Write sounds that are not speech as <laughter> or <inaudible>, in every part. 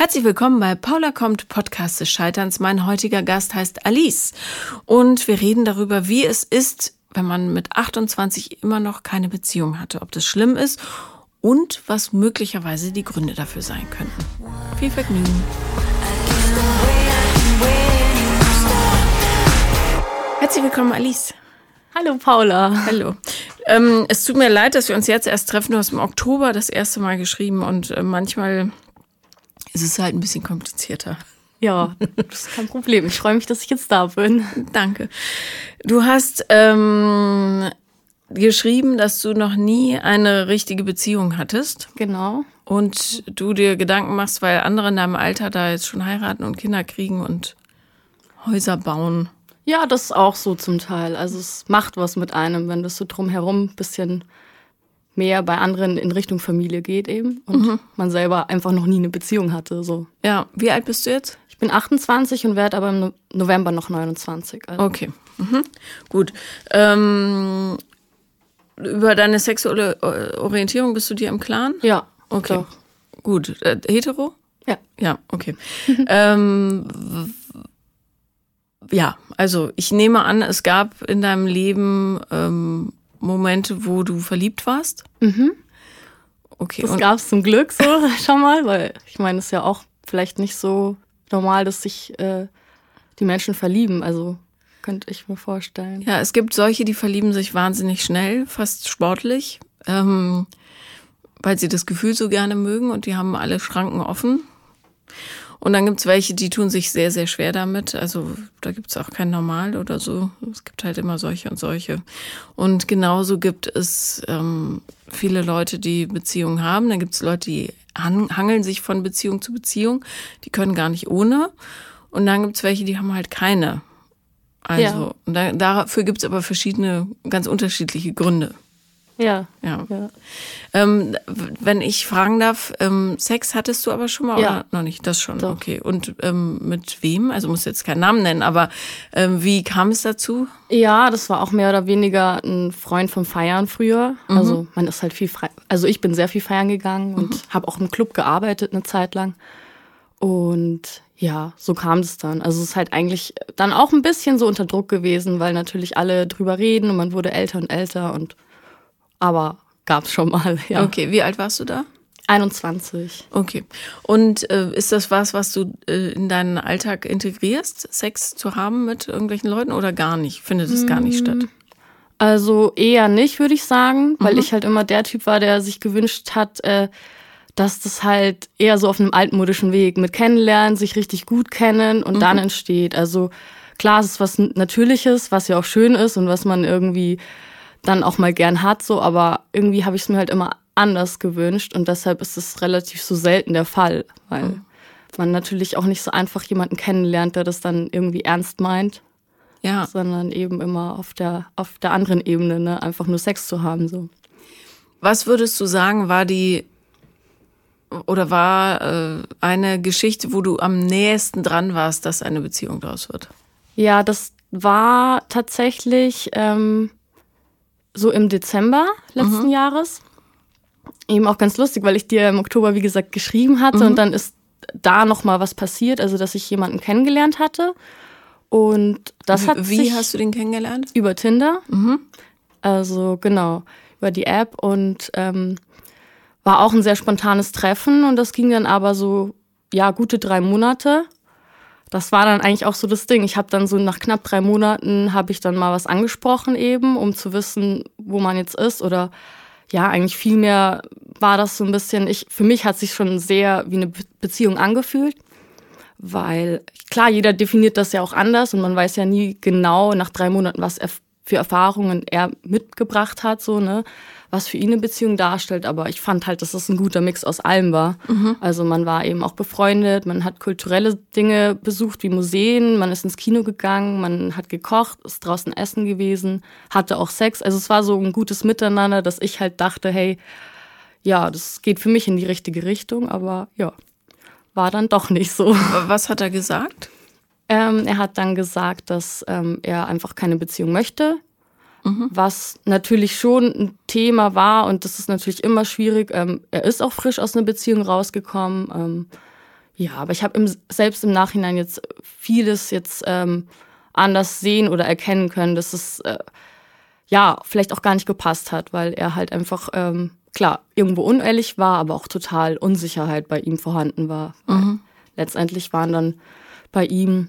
Herzlich willkommen bei Paula kommt Podcast des Scheiterns. Mein heutiger Gast heißt Alice und wir reden darüber, wie es ist, wenn man mit 28 immer noch keine Beziehung hatte, ob das schlimm ist und was möglicherweise die Gründe dafür sein könnten. Viel Vergnügen. Herzlich willkommen, Alice. Hallo Paula. Hallo. Ähm, es tut mir leid, dass wir uns jetzt erst treffen. Du hast im Oktober das erste Mal geschrieben und äh, manchmal ist es halt ein bisschen komplizierter. Ja, das ist kein Problem. Ich freue mich, dass ich jetzt da bin. Danke. Du hast ähm, geschrieben, dass du noch nie eine richtige Beziehung hattest. Genau. Und du dir Gedanken machst, weil andere in deinem Alter da jetzt schon heiraten und Kinder kriegen und Häuser bauen. Ja, das ist auch so zum Teil. Also es macht was mit einem, wenn das so drumherum ein bisschen mehr bei anderen in Richtung Familie geht eben und mhm. man selber einfach noch nie eine Beziehung hatte. So. Ja, wie alt bist du jetzt? Ich bin 28 und werde aber im November noch 29. Also. Okay, mhm. gut. Ähm, über deine sexuelle Orientierung bist du dir im Klaren? Ja. Okay. Doch. Gut. Äh, hetero? Ja. Ja, okay. <laughs> ähm, ja, also ich nehme an, es gab in deinem Leben ähm, Momente, wo du verliebt warst? Mhm. Okay. Das gab es zum Glück so <laughs> schon mal, weil ich meine, es ist ja auch vielleicht nicht so normal, dass sich äh, die Menschen verlieben. Also könnte ich mir vorstellen. Ja, es gibt solche, die verlieben sich wahnsinnig schnell, fast sportlich, ähm, weil sie das Gefühl so gerne mögen und die haben alle Schranken offen. Und dann gibt's welche, die tun sich sehr, sehr schwer damit. Also da gibt's auch kein Normal oder so. Es gibt halt immer solche und solche. Und genauso gibt es ähm, viele Leute, die Beziehungen haben. Dann gibt's Leute, die hangeln sich von Beziehung zu Beziehung. Die können gar nicht ohne. Und dann gibt's welche, die haben halt keine. Also ja. und da, dafür gibt's aber verschiedene, ganz unterschiedliche Gründe. Ja. Ja. ja. Ähm, wenn ich fragen darf, ähm, Sex hattest du aber schon mal ja. oder noch nicht? Das schon. Doch. Okay. Und ähm, mit wem? Also muss jetzt keinen Namen nennen, aber ähm, wie kam es dazu? Ja, das war auch mehr oder weniger ein Freund vom Feiern früher. Mhm. Also man ist halt viel frei. Also ich bin sehr viel feiern gegangen und mhm. habe auch im Club gearbeitet eine Zeit lang. Und ja, so kam es dann. Also es ist halt eigentlich dann auch ein bisschen so unter Druck gewesen, weil natürlich alle drüber reden und man wurde älter und älter und aber gab es schon mal, <laughs> ja. Okay, wie alt warst du da? 21. Okay. Und äh, ist das was, was du äh, in deinen Alltag integrierst, Sex zu haben mit irgendwelchen Leuten oder gar nicht? Findet es gar nicht statt? Also eher nicht, würde ich sagen, weil mhm. ich halt immer der Typ war, der sich gewünscht hat, äh, dass das halt eher so auf einem altmodischen Weg mit Kennenlernen, sich richtig gut kennen und mhm. dann entsteht. Also klar, es ist was Natürliches, was ja auch schön ist und was man irgendwie dann auch mal gern hat, so, aber irgendwie habe ich es mir halt immer anders gewünscht und deshalb ist es relativ so selten der Fall, weil mhm. man natürlich auch nicht so einfach jemanden kennenlernt, der das dann irgendwie ernst meint. Ja. Sondern eben immer auf der, auf der anderen Ebene, ne, einfach nur Sex zu haben, so. Was würdest du sagen, war die oder war äh, eine Geschichte, wo du am nächsten dran warst, dass eine Beziehung daraus wird? Ja, das war tatsächlich ähm, so im Dezember letzten mhm. Jahres. Eben auch ganz lustig, weil ich dir im Oktober, wie gesagt, geschrieben hatte mhm. und dann ist da noch mal was passiert, also dass ich jemanden kennengelernt hatte. Und das hat Wie hast du den kennengelernt? Über Tinder. Mhm. Also genau, über die App und ähm, war auch ein sehr spontanes Treffen und das ging dann aber so, ja, gute drei Monate das war dann eigentlich auch so das Ding. Ich habe dann so nach knapp drei Monaten habe ich dann mal was angesprochen eben, um zu wissen, wo man jetzt ist oder ja, eigentlich viel mehr war das so ein bisschen, ich, für mich hat sich schon sehr wie eine Beziehung angefühlt, weil klar, jeder definiert das ja auch anders und man weiß ja nie genau nach drei Monaten, was er für Erfahrungen er mitgebracht hat, so, ne was für ihn eine Beziehung darstellt. Aber ich fand halt, dass das ein guter Mix aus allem war. Mhm. Also man war eben auch befreundet, man hat kulturelle Dinge besucht wie Museen, man ist ins Kino gegangen, man hat gekocht, ist draußen essen gewesen, hatte auch Sex. Also es war so ein gutes Miteinander, dass ich halt dachte, hey, ja, das geht für mich in die richtige Richtung, aber ja, war dann doch nicht so. Was hat er gesagt? Ähm, er hat dann gesagt, dass ähm, er einfach keine Beziehung möchte, mhm. was natürlich schon ein Thema war und das ist natürlich immer schwierig. Ähm, er ist auch frisch aus einer Beziehung rausgekommen. Ähm, Ja, aber ich habe selbst im Nachhinein jetzt vieles jetzt ähm, anders sehen oder erkennen können, dass es äh, ja vielleicht auch gar nicht gepasst hat, weil er halt einfach ähm, klar irgendwo unehrlich war, aber auch total Unsicherheit bei ihm vorhanden war. Mhm. Letztendlich waren dann bei ihm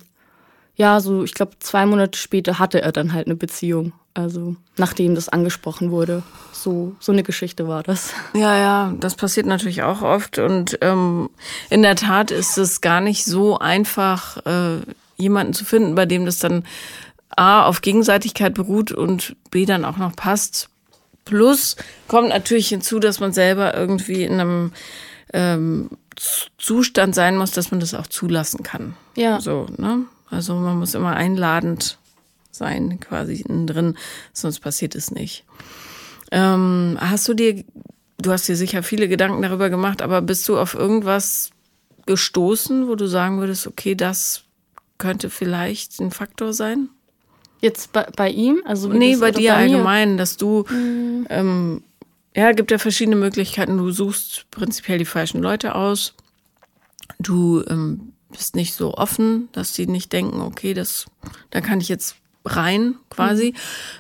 ja so, ich glaube zwei Monate später hatte er dann halt eine Beziehung. Also nachdem das angesprochen wurde, so so eine Geschichte war das. Ja, ja, das passiert natürlich auch oft und ähm, in der Tat ist es gar nicht so einfach, äh, jemanden zu finden, bei dem das dann A auf Gegenseitigkeit beruht und B dann auch noch passt. Plus kommt natürlich hinzu, dass man selber irgendwie in einem ähm, Zustand sein muss, dass man das auch zulassen kann. Ja. So, ne? Also man muss immer einladend sein, quasi innen drin, sonst passiert es nicht. Ähm, hast du dir, du hast dir sicher viele Gedanken darüber gemacht, aber bist du auf irgendwas gestoßen, wo du sagen würdest, okay, das könnte vielleicht ein Faktor sein? Jetzt bei, bei ihm? Also nee, bei dir bei allgemein, dass du, mhm. ähm, ja, gibt ja verschiedene Möglichkeiten. Du suchst prinzipiell die falschen Leute aus. Du ähm, bist nicht so offen, dass die nicht denken, okay, das, da kann ich jetzt rein quasi.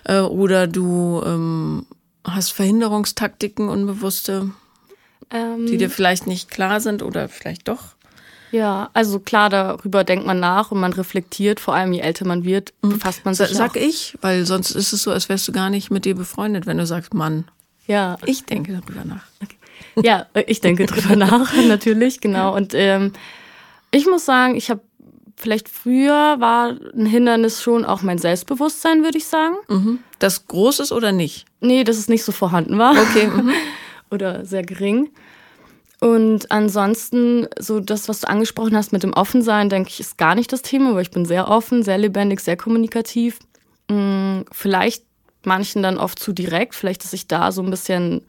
Mhm. Äh, oder du ähm, hast Verhinderungstaktiken, unbewusste, ähm, die dir vielleicht nicht klar sind oder vielleicht doch. Ja, also klar, darüber denkt man nach und man reflektiert, vor allem je älter man wird, mhm. befasst man sich. Sag auch. ich, weil sonst ist es so, als wärst du gar nicht mit dir befreundet, wenn du sagst Mann. Ja. Ich denke darüber nach. Okay. Ja, ich denke darüber <laughs> nach, natürlich, genau. Und ähm, ich muss sagen, ich habe vielleicht früher war ein Hindernis schon auch mein Selbstbewusstsein, würde ich sagen. Mhm. Das groß ist oder nicht? Nee, dass es nicht so vorhanden war. Okay. Mhm. <laughs> oder sehr gering. Und ansonsten, so das, was du angesprochen hast mit dem Offensein, denke ich, ist gar nicht das Thema, weil ich bin sehr offen, sehr lebendig, sehr kommunikativ. Hm, vielleicht manchen dann oft zu direkt, vielleicht, dass ich da so ein bisschen,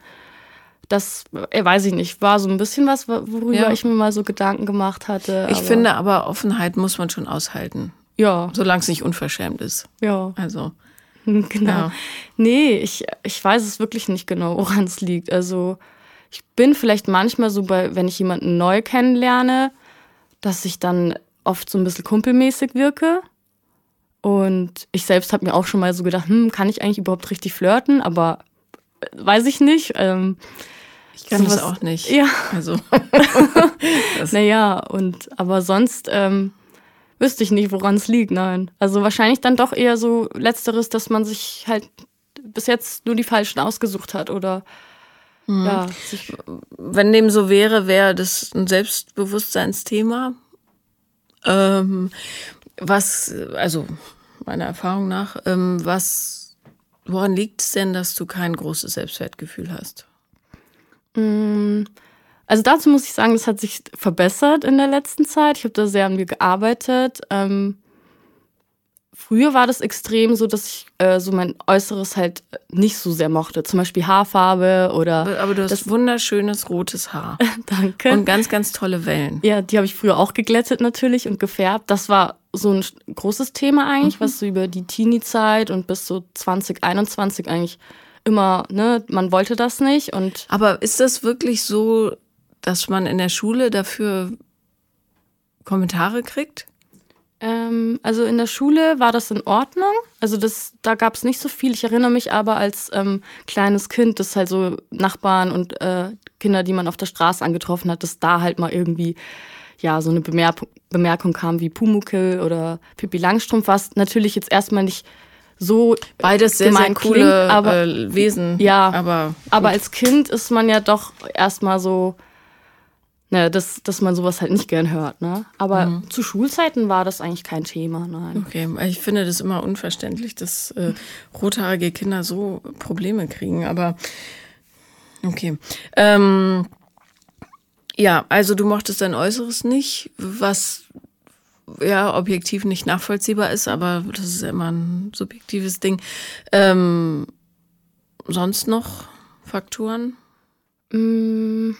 das, äh, weiß ich nicht, war so ein bisschen was, worüber ja. ich mir mal so Gedanken gemacht hatte. Ich aber finde aber, Offenheit muss man schon aushalten. Ja. Solange es nicht unverschämt ist. Ja. Also. <laughs> Genau. Ja. Nee, ich, ich weiß es wirklich nicht genau, woran es liegt. Also, ich bin vielleicht manchmal so bei, wenn ich jemanden neu kennenlerne, dass ich dann oft so ein bisschen kumpelmäßig wirke. Und ich selbst habe mir auch schon mal so gedacht, hm, kann ich eigentlich überhaupt richtig flirten? Aber äh, weiß ich nicht. Ähm, ich kann sowas, das auch nicht. Ja. Also. <laughs> naja, und aber sonst ähm, wüsste ich nicht, woran es liegt, nein. Also wahrscheinlich dann doch eher so letzteres, dass man sich halt bis jetzt nur die falschen ausgesucht hat oder Mhm. Ja, wenn dem so wäre, wäre das ein Selbstbewusstseinsthema. Ähm, was, also meiner Erfahrung nach, ähm, was, woran liegt es denn, dass du kein großes Selbstwertgefühl hast? Mm, also dazu muss ich sagen, das hat sich verbessert in der letzten Zeit. Ich habe da sehr an mir gearbeitet. Ähm, Früher war das extrem so, dass ich äh, so mein Äußeres halt nicht so sehr mochte. Zum Beispiel Haarfarbe oder. Aber du hast das wunderschönes rotes Haar. <laughs> Danke. Und ganz, ganz tolle Wellen. Ja, die habe ich früher auch geglättet natürlich und gefärbt. Das war so ein großes Thema eigentlich, mhm. was so über die Teenie-Zeit und bis so 2021 eigentlich immer, ne, man wollte das nicht und. Aber ist das wirklich so, dass man in der Schule dafür Kommentare kriegt? Ähm, also in der Schule war das in Ordnung. Also das, da gab es nicht so viel. Ich erinnere mich aber als ähm, kleines Kind, dass halt so Nachbarn und äh, Kinder, die man auf der Straße angetroffen hat, dass da halt mal irgendwie ja so eine Bemerkung, Bemerkung kam wie Pumukel oder Pippi Langstrumpf, was natürlich jetzt erstmal nicht so beides sehr, sehr coole klingt, aber, äh, Wesen. Ja, aber, aber als Kind ist man ja doch erstmal so ne, dass, dass man sowas halt nicht gern hört. Ne? Aber mhm. zu Schulzeiten war das eigentlich kein Thema. Nein. Okay, ich finde das immer unverständlich, dass äh, rothaarige Kinder so Probleme kriegen. Aber okay. Ähm, ja, also du mochtest dein Äußeres nicht, was ja objektiv nicht nachvollziehbar ist, aber das ist ja immer ein subjektives Ding. Ähm, sonst noch Faktoren? Mm.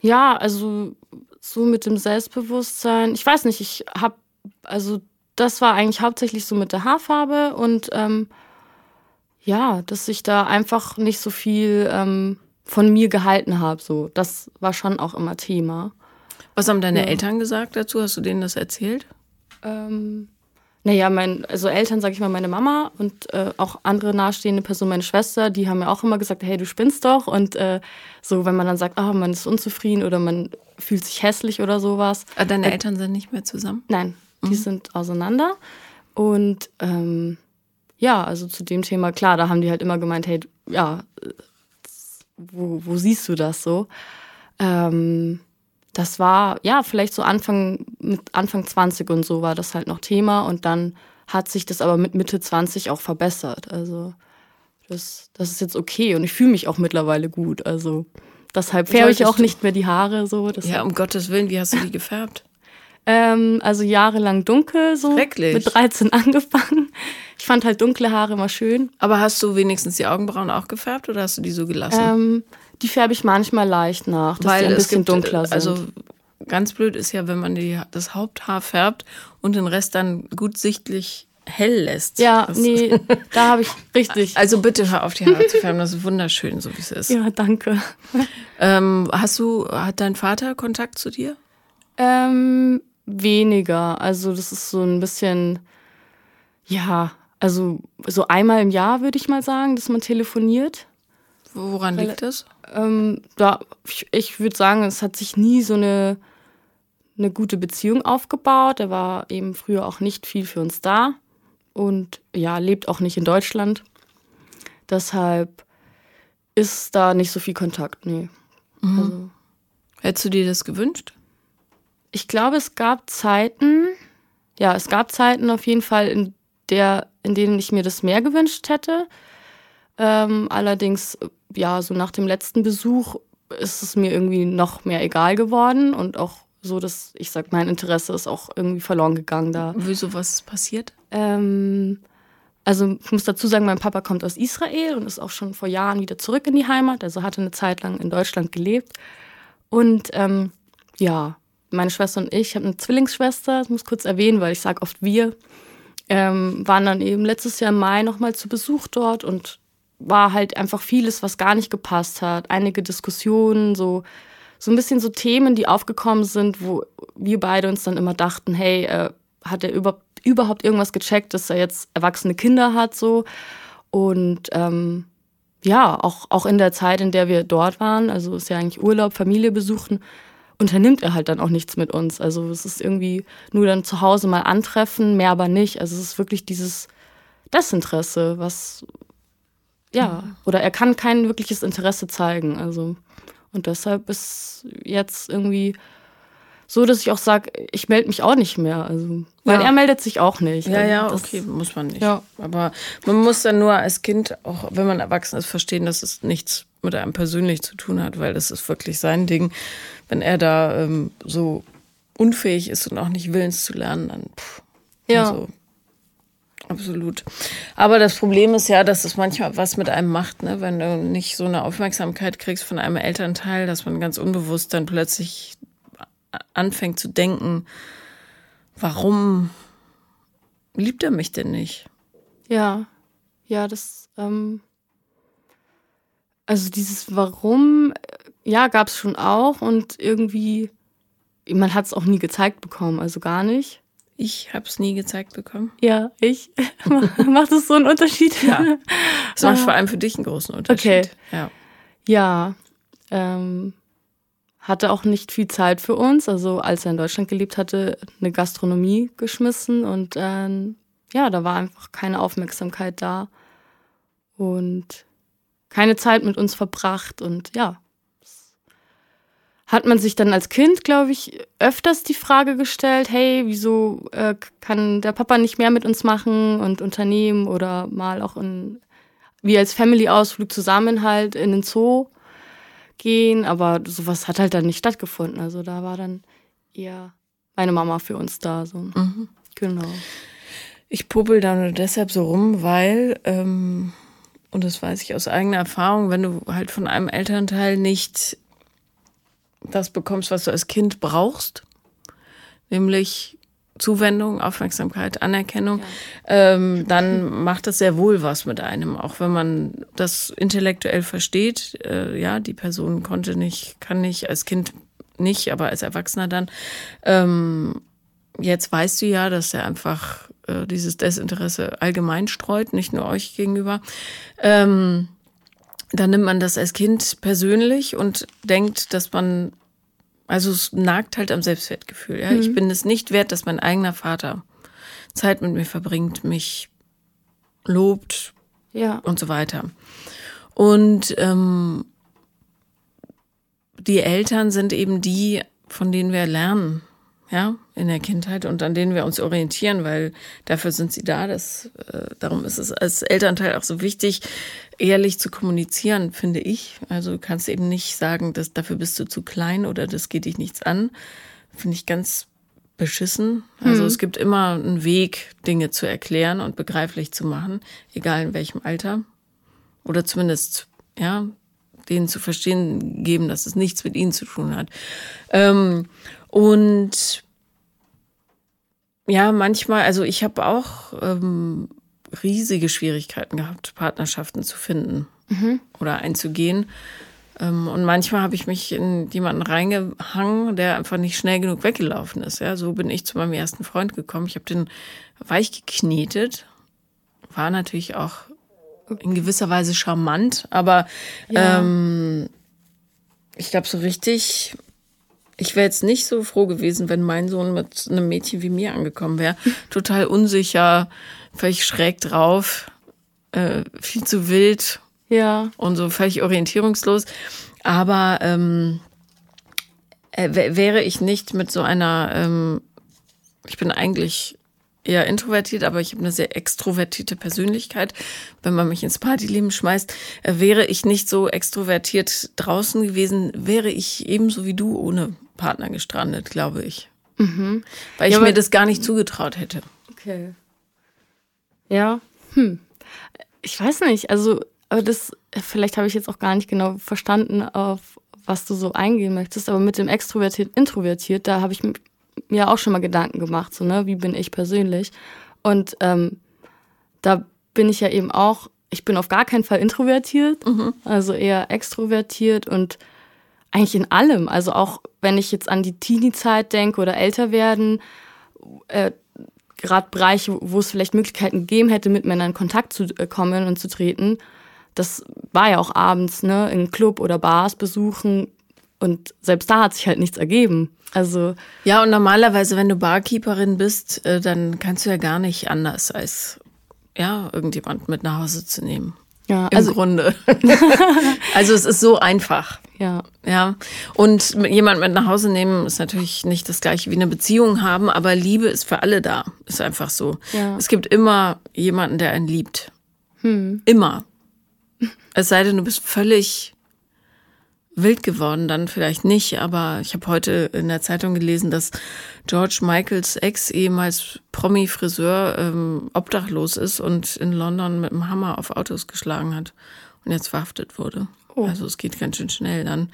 Ja, also so mit dem Selbstbewusstsein. Ich weiß nicht, ich habe, also das war eigentlich hauptsächlich so mit der Haarfarbe und ähm, ja, dass ich da einfach nicht so viel ähm, von mir gehalten habe. So, das war schon auch immer Thema. Was haben deine ja. Eltern gesagt dazu? Hast du denen das erzählt? Ähm, naja, mein, also Eltern, sag ich mal, meine Mama und äh, auch andere nahestehende Personen, meine Schwester, die haben mir auch immer gesagt, hey, du spinnst doch. Und äh, so, wenn man dann sagt, oh, man ist unzufrieden oder man fühlt sich hässlich oder sowas. Aber ah, deine äh, Eltern sind nicht mehr zusammen? Nein, die mhm. sind auseinander. Und ähm, ja, also zu dem Thema, klar, da haben die halt immer gemeint, hey, ja, wo, wo siehst du das so? Ähm, das war, ja, vielleicht so Anfang, mit Anfang 20 und so war das halt noch Thema und dann hat sich das aber mit Mitte 20 auch verbessert. Also das, das ist jetzt okay und ich fühle mich auch mittlerweile gut. Also deshalb färbe ich auch nicht mehr die Haare so. Ja, um Gottes Willen, wie hast du die gefärbt? <laughs> Ähm, also jahrelang dunkel, so. Schrecklich. Mit 13 angefangen. Ich fand halt dunkle Haare immer schön. Aber hast du wenigstens die Augenbrauen auch gefärbt oder hast du die so gelassen? Ähm, die färbe ich manchmal leicht nach, dass Weil die ein bisschen gibt, dunkler sind. Also ganz blöd ist ja, wenn man die, das Haupthaar färbt und den Rest dann gut sichtlich hell lässt. Ja, das nee, <laughs> da habe ich richtig. Also bitte hör auf, die Haare zu färben. Das ist wunderschön, so wie es ist. Ja, danke. Ähm, hast du, hat dein Vater Kontakt zu dir? Ähm, weniger. Also das ist so ein bisschen, ja, also so einmal im Jahr würde ich mal sagen, dass man telefoniert. Woran liegt das? Ähm, da, ich, ich würde sagen, es hat sich nie so eine, eine gute Beziehung aufgebaut. Er war eben früher auch nicht viel für uns da und ja, lebt auch nicht in Deutschland. Deshalb ist da nicht so viel Kontakt, nee. Mhm. Also. Hättest du dir das gewünscht? Ich glaube, es gab Zeiten, ja, es gab Zeiten auf jeden Fall, in, der, in denen ich mir das mehr gewünscht hätte. Ähm, allerdings, ja, so nach dem letzten Besuch ist es mir irgendwie noch mehr egal geworden und auch so, dass ich sag, mein Interesse ist auch irgendwie verloren gegangen da. Wieso was ist passiert? Ähm, also ich muss dazu sagen, mein Papa kommt aus Israel und ist auch schon vor Jahren wieder zurück in die Heimat. Also hatte eine Zeit lang in Deutschland gelebt. Und ähm, ja, meine Schwester und ich, ich habe eine Zwillingsschwester, das muss ich kurz erwähnen, weil ich sage oft wir, ähm, waren dann eben letztes Jahr im Mai nochmal zu Besuch dort und war halt einfach vieles, was gar nicht gepasst hat. Einige Diskussionen, so, so ein bisschen so Themen, die aufgekommen sind, wo wir beide uns dann immer dachten, hey, äh, hat er über, überhaupt irgendwas gecheckt, dass er jetzt erwachsene Kinder hat, so. Und ähm, ja, auch, auch in der Zeit, in der wir dort waren, also ist ja eigentlich Urlaub, Familie besuchen, unternimmt er halt dann auch nichts mit uns. Also es ist irgendwie nur dann zu Hause mal antreffen, mehr aber nicht. Also es ist wirklich dieses Desinteresse, was ja, oder er kann kein wirkliches Interesse zeigen. Also und deshalb ist jetzt irgendwie so, dass ich auch sage, ich melde mich auch nicht mehr. Also, weil ja. er meldet sich auch nicht. Ja, also, ja, okay, muss man nicht. Ja. Aber man muss dann nur als Kind, auch wenn man erwachsen ist, verstehen, dass es nichts mit einem persönlich zu tun hat, weil das ist wirklich sein Ding. Wenn er da ähm, so unfähig ist und auch nicht willens zu lernen, dann pff, ja. Also, Absolut. Aber das Problem ist ja, dass es manchmal was mit einem macht, ne? wenn du nicht so eine Aufmerksamkeit kriegst von einem Elternteil, dass man ganz unbewusst dann plötzlich anfängt zu denken, warum liebt er mich denn nicht? Ja, ja, das, ähm, also dieses Warum, ja, gab es schon auch und irgendwie, man hat es auch nie gezeigt bekommen, also gar nicht. Ich habe es nie gezeigt bekommen. Ja, ich. <laughs> Macht es so einen Unterschied? Ja. <laughs> Das macht vor allem für dich einen großen Unterschied. Okay. Ja. Ja. Ähm, hatte auch nicht viel Zeit für uns. Also als er in Deutschland gelebt hatte, eine Gastronomie geschmissen und ähm, ja, da war einfach keine Aufmerksamkeit da und keine Zeit mit uns verbracht und ja, hat man sich dann als Kind, glaube ich, öfters die Frage gestellt, hey, wieso äh, kann der Papa nicht mehr mit uns machen und unternehmen oder mal auch in, wie als Family-Ausflug zusammen halt in den Zoo gehen, aber sowas hat halt dann nicht stattgefunden. Also da war dann eher meine Mama für uns da. So. Mhm. Genau. Ich puppel da nur deshalb so rum, weil, ähm, und das weiß ich aus eigener Erfahrung, wenn du halt von einem Elternteil nicht das bekommst, was du als Kind brauchst, nämlich Zuwendung, Aufmerksamkeit, Anerkennung, ja. ähm, dann macht das sehr wohl was mit einem, auch wenn man das intellektuell versteht. Äh, ja, die Person konnte nicht, kann nicht als Kind nicht, aber als Erwachsener dann. Ähm, jetzt weißt du ja, dass er einfach äh, dieses Desinteresse allgemein streut, nicht nur euch gegenüber. Ähm, dann nimmt man das als Kind persönlich und denkt, dass man, also es nagt halt am Selbstwertgefühl. Ja? Mhm. Ich bin es nicht wert, dass mein eigener Vater Zeit mit mir verbringt, mich lobt ja. und so weiter. Und ähm, die Eltern sind eben die, von denen wir lernen, ja, in der Kindheit und an denen wir uns orientieren, weil dafür sind sie da. Das, äh, darum ist es als Elternteil auch so wichtig, ehrlich zu kommunizieren, finde ich. Also du kannst eben nicht sagen, dass dafür bist du zu klein oder das geht dich nichts an. Finde ich ganz beschissen. Also mhm. es gibt immer einen Weg, Dinge zu erklären und begreiflich zu machen, egal in welchem Alter. Oder zumindest, ja, denen zu verstehen geben, dass es nichts mit ihnen zu tun hat. Ähm, und ja, manchmal, also ich habe auch ähm, riesige Schwierigkeiten gehabt, Partnerschaften zu finden mhm. oder einzugehen. Ähm, und manchmal habe ich mich in jemanden reingehangen, der einfach nicht schnell genug weggelaufen ist. Ja, so bin ich zu meinem ersten Freund gekommen. Ich habe den weich geknetet. War natürlich auch in gewisser Weise charmant, aber ja. ähm, ich glaube, so richtig, ich wäre jetzt nicht so froh gewesen, wenn mein Sohn mit einem Mädchen wie mir angekommen wäre. <laughs> Total unsicher, völlig schräg drauf, äh, viel zu wild. Ja. Und so völlig orientierungslos. Aber ähm, äh, wäre ich nicht mit so einer, ähm, ich bin eigentlich eher introvertiert, aber ich habe eine sehr extrovertierte Persönlichkeit. Wenn man mich ins Partyleben schmeißt, äh, wäre ich nicht so extrovertiert draußen gewesen, wäre ich ebenso wie du ohne Partner gestrandet, glaube ich. Mhm. Weil ich ja, mir das gar nicht zugetraut hätte. Okay. Ja, hm. Ich weiß nicht, also, aber das, vielleicht habe ich jetzt auch gar nicht genau verstanden, auf was du so eingehen möchtest, aber mit dem extrovertiert, introvertiert, da habe ich mir auch schon mal Gedanken gemacht, so, ne, wie bin ich persönlich? Und ähm, da bin ich ja eben auch, ich bin auf gar keinen Fall introvertiert, mhm. also eher extrovertiert und eigentlich in allem. Also auch wenn ich jetzt an die Teenie-Zeit denke oder älter werden, äh, gerade Bereiche, wo es vielleicht Möglichkeiten gegeben hätte, mit Männern in Kontakt zu äh, kommen und zu treten, das war ja auch abends, ne, in Club oder Bars besuchen, und selbst da hat sich halt nichts ergeben. Also ja, und normalerweise, wenn du Barkeeperin bist, äh, dann kannst du ja gar nicht anders als ja irgendjemand mit nach Hause zu nehmen. Ja, im also, Grunde. <laughs> also es ist so einfach. Ja. Ja. Und jemand mit nach Hause nehmen ist natürlich nicht das gleiche wie eine Beziehung haben, aber Liebe ist für alle da. Ist einfach so. Ja. Es gibt immer jemanden, der einen liebt. Hm. Immer. Es sei denn, du bist völlig wild geworden, dann vielleicht nicht, aber ich habe heute in der Zeitung gelesen, dass George Michaels Ex ehemals Promi-Friseur ähm, obdachlos ist und in London mit dem Hammer auf Autos geschlagen hat und jetzt verhaftet wurde. Oh. Also es geht ganz schön schnell dann,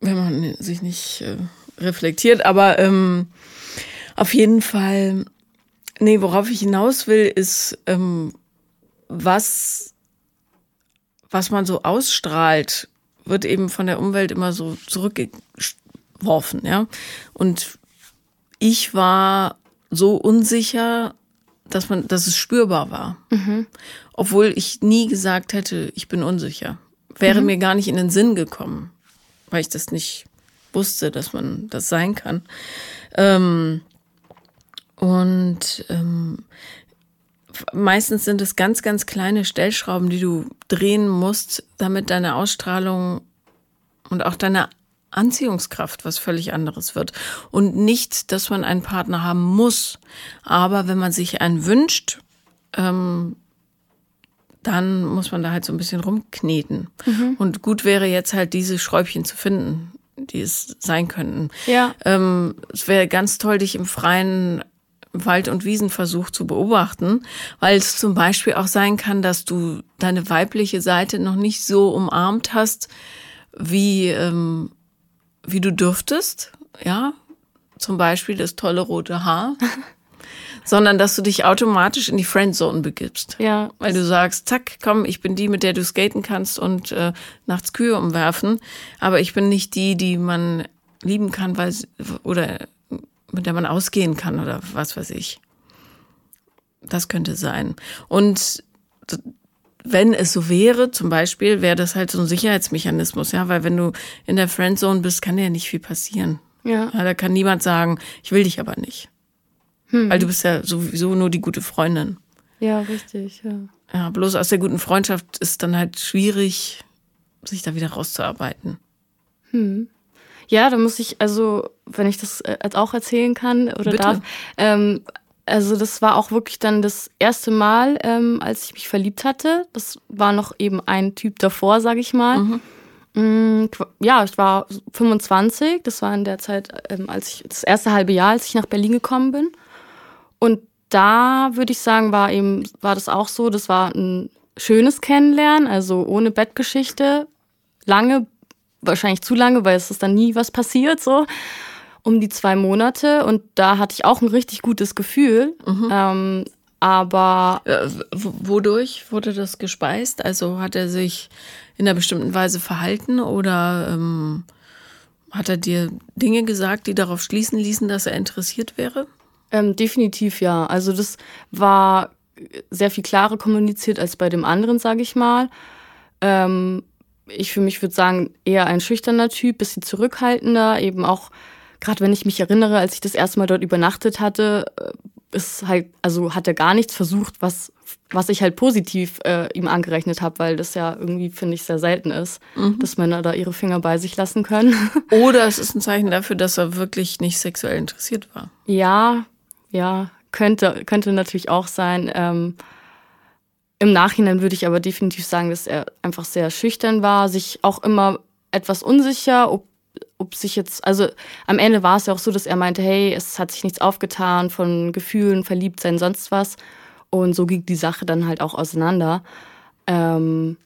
wenn man sich nicht äh, reflektiert. Aber ähm, auf jeden Fall, nee, worauf ich hinaus will, ist, ähm, was, was man so ausstrahlt wird eben von der Umwelt immer so zurückgeworfen, ja. Und ich war so unsicher, dass man, dass es spürbar war. Mhm. Obwohl ich nie gesagt hätte, ich bin unsicher. Wäre mhm. mir gar nicht in den Sinn gekommen, weil ich das nicht wusste, dass man das sein kann. Ähm, und ähm, meistens sind es ganz, ganz kleine Stellschrauben, die du drehen musst, damit deine Ausstrahlung und auch deine Anziehungskraft was völlig anderes wird. Und nicht, dass man einen Partner haben muss, aber wenn man sich einen wünscht, ähm, dann muss man da halt so ein bisschen rumkneten. Mhm. Und gut wäre jetzt halt diese Schräubchen zu finden, die es sein könnten. Ja. Ähm, es wäre ganz toll, dich im Freien Wald- und Wiesenversuch zu beobachten, weil es zum Beispiel auch sein kann, dass du deine weibliche Seite noch nicht so umarmt hast, wie, ähm, wie du dürftest. Ja, zum Beispiel das tolle rote Haar. <laughs> sondern dass du dich automatisch in die Friendzone begibst. Ja. Weil du sagst, zack, komm, ich bin die, mit der du skaten kannst und äh, nachts Kühe umwerfen, aber ich bin nicht die, die man lieben kann, weil sie- oder mit der man ausgehen kann oder was weiß ich. Das könnte sein. Und wenn es so wäre, zum Beispiel, wäre das halt so ein Sicherheitsmechanismus, ja, weil wenn du in der Friendzone bist, kann dir ja nicht viel passieren. Ja. Ja, da kann niemand sagen, ich will dich aber nicht. Weil du bist ja sowieso nur die gute Freundin. Ja, richtig, ja. Ja, bloß aus der guten Freundschaft ist dann halt schwierig, sich da wieder rauszuarbeiten. Ja, da muss ich, also, wenn ich das äh, auch erzählen kann oder Bitte. darf, ähm, also das war auch wirklich dann das erste Mal, ähm, als ich mich verliebt hatte. Das war noch eben ein Typ davor, sag ich mal. Mm, qu- Ja, ich war 25, das war in der Zeit, ähm, als ich das erste halbe Jahr, als ich nach Berlin gekommen bin. Und da würde ich sagen, war eben, war das auch so, das war ein schönes Kennenlernen, also ohne Bettgeschichte, lange, wahrscheinlich zu lange, weil es ist dann nie was passiert, so um die zwei Monate. Und da hatte ich auch ein richtig gutes Gefühl. Ähm, aber Äh, wodurch wurde das gespeist? Also hat er sich in einer bestimmten Weise verhalten oder ähm, hat er dir Dinge gesagt, die darauf schließen ließen, dass er interessiert wäre? Ähm, definitiv ja. Also das war sehr viel klarer kommuniziert als bei dem anderen, sage ich mal. Ähm, ich für mich würde sagen, eher ein schüchterner Typ, bisschen zurückhaltender, eben auch, gerade wenn ich mich erinnere, als ich das erste Mal dort übernachtet hatte, äh, ist halt, also hat er gar nichts versucht, was, was ich halt positiv äh, ihm angerechnet habe, weil das ja irgendwie, finde ich, sehr selten ist, dass Männer da ihre Finger bei sich lassen können. <laughs> Oder es ist ein Zeichen dafür, dass er wirklich nicht sexuell interessiert war. Ja, ja, könnte, könnte natürlich auch sein. Ähm, Im Nachhinein würde ich aber definitiv sagen, dass er einfach sehr schüchtern war, sich auch immer etwas unsicher, ob, ob sich jetzt, also am Ende war es ja auch so, dass er meinte, hey, es hat sich nichts aufgetan von Gefühlen, Verliebtsein, sonst was. Und so ging die Sache dann halt auch auseinander. Ähm,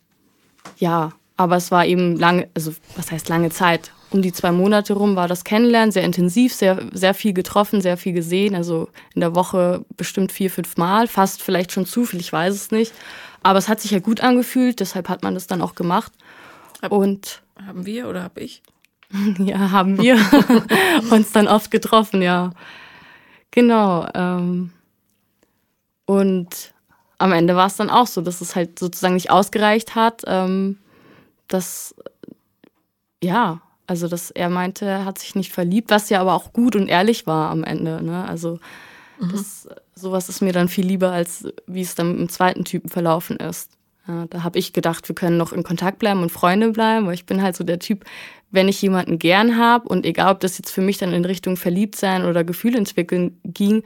ja, aber es war eben lange, also was heißt lange Zeit? Um die zwei Monate rum war das Kennenlernen sehr intensiv, sehr, sehr viel getroffen, sehr viel gesehen. Also in der Woche bestimmt vier, fünf Mal, fast vielleicht schon zu viel, ich weiß es nicht. Aber es hat sich ja gut angefühlt, deshalb hat man das dann auch gemacht. Und Haben wir oder habe ich? <laughs> ja, haben wir <laughs> uns dann oft getroffen, ja. Genau. Ähm, und am Ende war es dann auch so, dass es halt sozusagen nicht ausgereicht hat, ähm, dass, ja, also dass er meinte, er hat sich nicht verliebt, was ja aber auch gut und ehrlich war am Ende. Ne? Also das, sowas ist mir dann viel lieber, als wie es dann mit dem zweiten Typen verlaufen ist. Ja, da habe ich gedacht, wir können noch in Kontakt bleiben und Freunde bleiben, weil ich bin halt so der Typ, wenn ich jemanden gern habe und egal, ob das jetzt für mich dann in Richtung verliebt sein oder Gefühl entwickeln ging,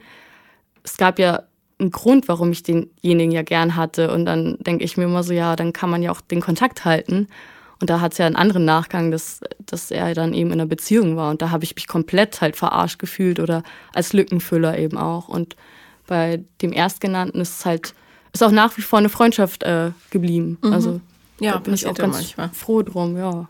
es gab ja einen Grund, warum ich denjenigen ja gern hatte. Und dann denke ich mir immer so, ja, dann kann man ja auch den Kontakt halten. Und da hat es ja einen anderen Nachgang, dass, dass er dann eben in einer Beziehung war. Und da habe ich mich komplett halt verarscht gefühlt oder als Lückenfüller eben auch. Und bei dem Erstgenannten ist es halt, ist auch nach wie vor eine Freundschaft äh, geblieben. Also Ja, da bin ich auch ganz manchmal. froh drum, ja.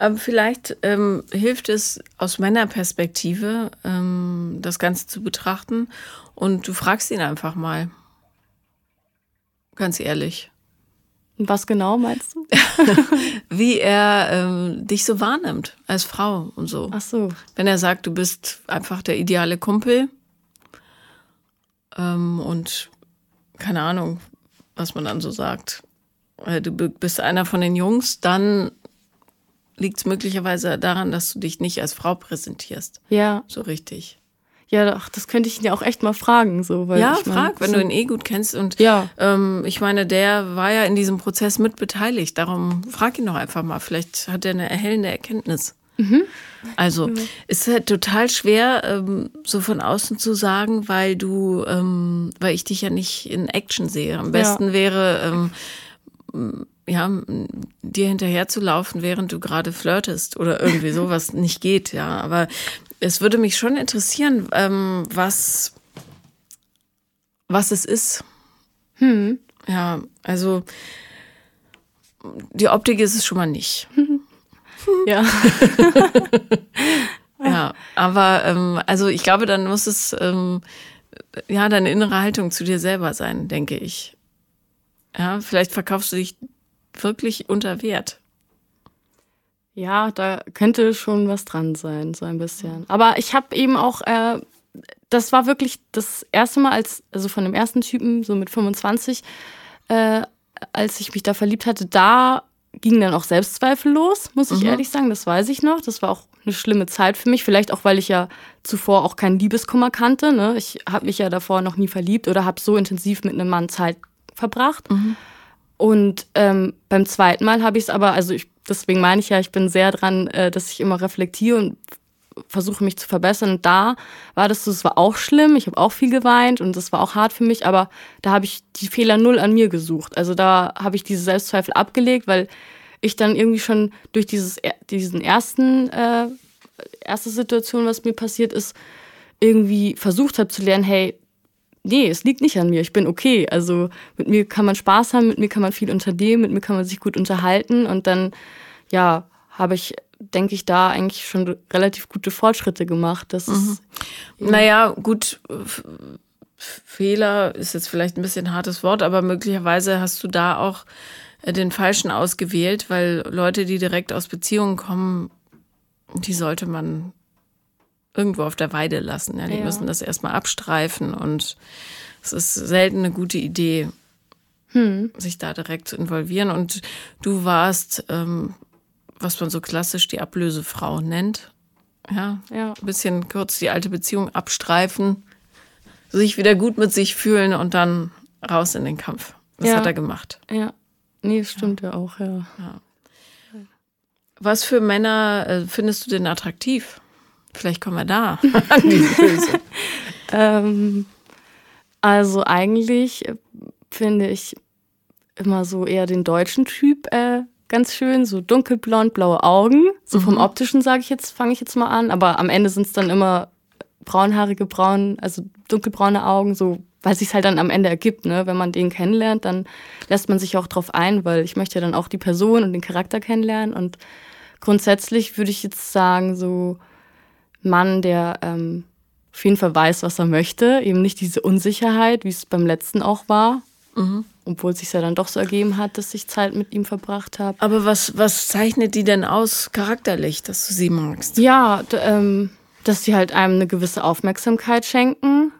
Aber vielleicht ähm, hilft es aus meiner Perspektive, ähm, das Ganze zu betrachten und du fragst ihn einfach mal. Ganz ehrlich. Was genau meinst du? <laughs> Wie er ähm, dich so wahrnimmt als Frau und so. Ach so. Wenn er sagt, du bist einfach der ideale Kumpel ähm, und keine Ahnung, was man dann so sagt. Äh, Du bist einer von den Jungs, dann liegt es möglicherweise daran, dass du dich nicht als Frau präsentierst. Ja, So richtig. Ja, ach, das könnte ich ihn ja auch echt mal fragen, so. Weil Ja, ich mein, frag, wenn so, du ihn eh gut kennst. Und Ja. ähm, ich meine, der war ja in diesem Prozess mit beteiligt. Darum frag ihn doch einfach mal. Vielleicht hat er eine erhellende Erkenntnis. Also, ist halt total schwer, ähm, so von außen zu sagen, weil du, ähm, weil ich dich ja nicht in Action sehe. Am besten wäre, ähm, ja, dir hinterher zu laufen, während du gerade flirtest oder irgendwie sowas nicht geht, ja. Aber es würde mich schon interessieren, ähm, was, was es ist. Ja, also die Optik ist es schon mal nicht. <laughs> Ja. <laughs> Ja, aber ähm, also ich glaube, dann muss es ähm, ja, deine innere Haltung zu dir selber sein, denke ich. Ja, vielleicht verkaufst du dich wirklich unter Wert. Ja, da könnte schon was dran sein, so ein bisschen. Aber ich habe eben auch, äh, das war wirklich das erste Mal, als, also von dem ersten Typen, so mit 25, äh, als ich mich da verliebt hatte, da ging dann auch Selbstzweifel los, muss ich mhm. ehrlich sagen. Das weiß ich noch. Das war auch eine schlimme Zeit für mich. Vielleicht auch, weil ich ja zuvor auch keinen Liebeskummer kannte. Ne? Ich habe mich ja davor noch nie verliebt oder habe so intensiv mit einem Mann Zeit verbracht. Mhm. Und ähm, beim zweiten Mal habe ich es aber, also ich, deswegen meine ich ja, ich bin sehr dran, äh, dass ich immer reflektiere und versuche mich zu verbessern. Und da war das so, es war auch schlimm, ich habe auch viel geweint und das war auch hart für mich, aber da habe ich die Fehler null an mir gesucht. Also da habe ich diese Selbstzweifel abgelegt, weil ich dann irgendwie schon durch dieses, diesen ersten, äh, erste Situation, was mir passiert ist, irgendwie versucht habe zu lernen, hey, nee, es liegt nicht an mir, ich bin okay. Also mit mir kann man Spaß haben, mit mir kann man viel unternehmen, mit mir kann man sich gut unterhalten und dann, ja, habe ich, denke ich, da eigentlich schon relativ gute Fortschritte gemacht. Das mhm. ist, naja, gut, Fehler ist jetzt vielleicht ein bisschen ein hartes Wort, aber möglicherweise hast du da auch äh, den falschen ausgewählt, weil Leute, die direkt aus Beziehungen kommen, die sollte man irgendwo auf der Weide lassen. Ja, die ja. müssen das erstmal abstreifen und es ist selten eine gute Idee, hm. sich da direkt zu involvieren. Und du warst, ähm, was man so klassisch die Ablösefrau nennt. Ja, ja, ein bisschen kurz die alte Beziehung abstreifen, sich wieder gut mit sich fühlen und dann raus in den Kampf. Das ja. hat er gemacht. Ja. Nee, stimmt ja, ja auch, ja. ja. Was für Männer äh, findest du denn attraktiv? Vielleicht kommen wir da an die Lösung. ähm, also eigentlich finde ich immer so eher den deutschen Typ äh, ganz schön, so dunkelblond, blaue Augen. So mhm. vom optischen sage ich jetzt, fange ich jetzt mal an, aber am Ende sind es dann immer braunhaarige, braun, also dunkelbraune Augen, so weil sich halt dann am Ende ergibt, ne? Wenn man den kennenlernt, dann lässt man sich auch drauf ein, weil ich möchte ja dann auch die Person und den Charakter kennenlernen. Und grundsätzlich würde ich jetzt sagen, so Mann, der ähm, auf jeden Fall weiß, was er möchte, eben nicht diese Unsicherheit, wie es beim letzten auch war. Mhm. Obwohl es sich ja dann doch so ergeben hat, dass ich Zeit mit ihm verbracht habe. Aber was, was zeichnet die denn aus charakterlich, dass du sie magst? Ja, ähm, dass sie halt einem eine gewisse Aufmerksamkeit schenken,